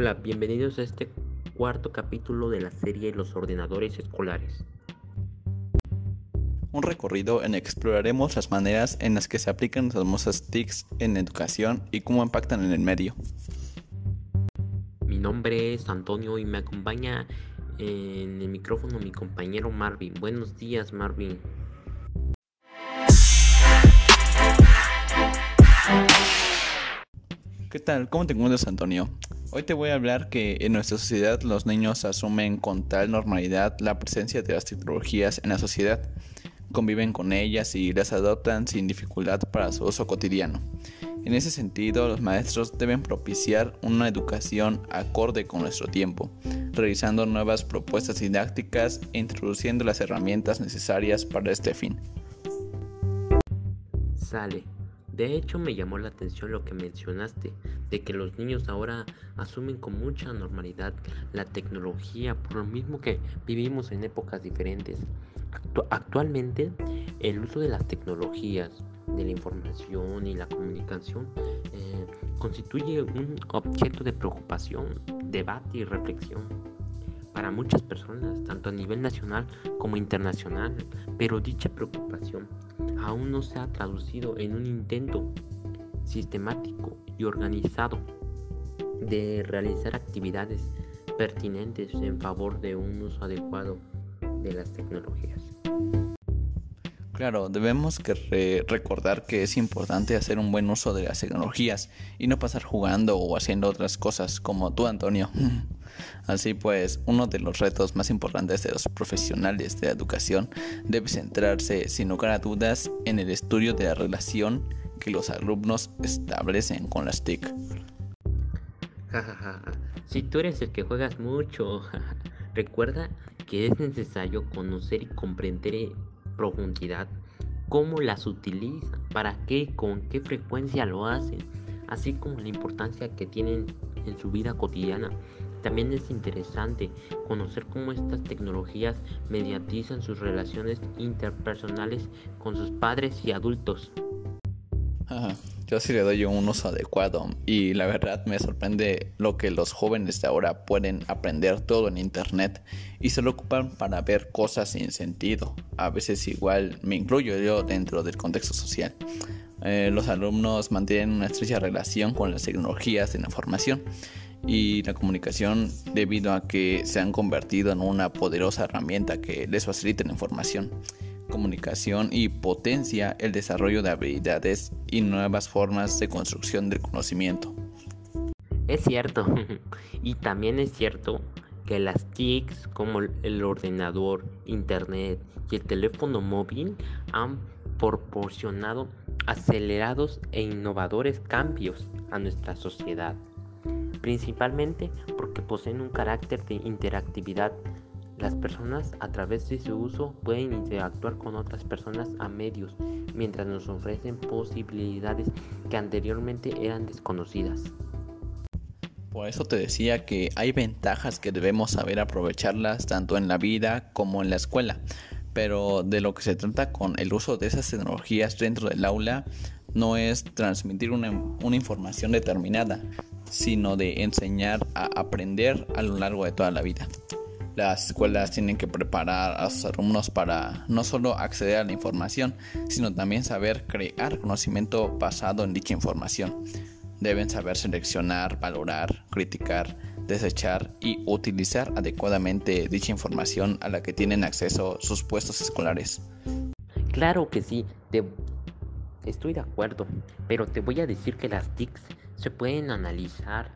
Hola, bienvenidos a este cuarto capítulo de la serie Los ordenadores escolares. Un recorrido en el que exploraremos las maneras en las que se aplican las famosas TICs en educación y cómo impactan en el medio. Mi nombre es Antonio y me acompaña en el micrófono mi compañero Marvin. Buenos días, Marvin. ¿Qué tal? ¿Cómo te encuentras, Antonio? Hoy te voy a hablar que en nuestra sociedad los niños asumen con tal normalidad la presencia de las tecnologías en la sociedad, conviven con ellas y las adoptan sin dificultad para su uso cotidiano. En ese sentido, los maestros deben propiciar una educación acorde con nuestro tiempo, realizando nuevas propuestas didácticas e introduciendo las herramientas necesarias para este fin. Sale. De hecho, me llamó la atención lo que mencionaste, de que los niños ahora asumen con mucha normalidad la tecnología, por lo mismo que vivimos en épocas diferentes. actualmente, el uso de las tecnologías, de la información y la comunicación eh, constituye un objeto de preocupación, debate y reflexión para muchas personas, tanto a nivel nacional como internacional, pero dicha preocupación aún no se ha traducido en un intento sistemático y organizado de realizar actividades pertinentes en favor de un uso adecuado de las tecnologías. Claro, debemos recordar que es importante hacer un buen uso de las tecnologías y no pasar jugando o haciendo otras cosas como tú, Antonio. Así pues, uno de los retos más importantes de los profesionales de la educación debe centrarse, sin lugar a dudas, en el estudio de la relación que los alumnos establecen con las TIC. si tú eres el que juegas mucho, recuerda que es necesario conocer y comprender profundidad cómo las utilizan, para qué, con qué frecuencia lo hacen, así como la importancia que tienen en su vida cotidiana. También es interesante conocer cómo estas tecnologías mediatizan sus relaciones interpersonales con sus padres y adultos. Yo sí le doy un uso adecuado y la verdad me sorprende lo que los jóvenes de ahora pueden aprender todo en internet y se lo ocupan para ver cosas sin sentido. A veces igual me incluyo yo dentro del contexto social. Eh, los alumnos mantienen una estrecha relación con las tecnologías de la información y la comunicación debido a que se han convertido en una poderosa herramienta que les facilita la información, comunicación y potencia el desarrollo de habilidades y nuevas formas de construcción del conocimiento. Es cierto, y también es cierto que las TICs como el ordenador, internet y el teléfono móvil han proporcionado acelerados e innovadores cambios a nuestra sociedad principalmente porque poseen un carácter de interactividad. Las personas a través de su uso pueden interactuar con otras personas a medios, mientras nos ofrecen posibilidades que anteriormente eran desconocidas. Por eso te decía que hay ventajas que debemos saber aprovecharlas tanto en la vida como en la escuela, pero de lo que se trata con el uso de esas tecnologías dentro del aula no es transmitir una, información determinada, sino de enseñar a aprender a lo largo de toda la vida. Las escuelas tienen que preparar a sus alumnos para no solo acceder a la información, sino también saber crear conocimiento basado en dicha información. Deben saber seleccionar, valorar, criticar, desechar y utilizar adecuadamente dicha información a la que tienen acceso sus puestos escolares. Claro que sí, estoy de acuerdo, pero te voy a decir que las TICs se pueden analizar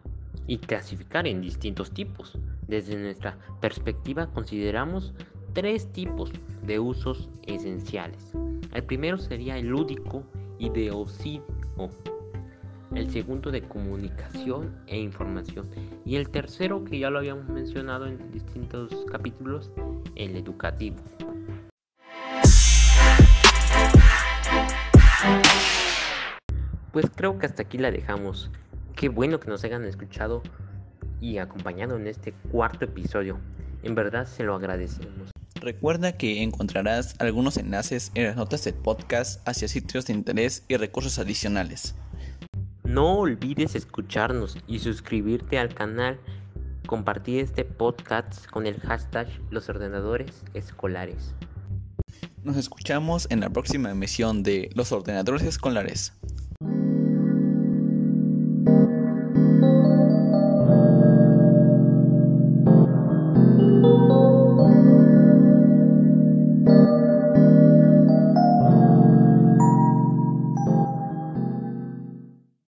y clasificar en distintos tipos. Desde nuestra perspectiva consideramos tres tipos de usos esenciales. El primero sería el lúdico y de ocio. El segundo de comunicación e información. Y el tercero, que ya lo habíamos mencionado en distintos capítulos, el educativo. Pues creo que hasta aquí la dejamos. Qué bueno que nos hayan escuchado y acompañado en este cuarto episodio. En verdad se lo agradecemos. Recuerda que encontrarás algunos enlaces en las notas del podcast hacia sitios de interés y recursos adicionales. No olvides escucharnos y suscribirte al canal. Compartir este podcast con el hashtag Los Ordenadores Escolares. Nos escuchamos en la próxima emisión de Los Ordenadores Escolares.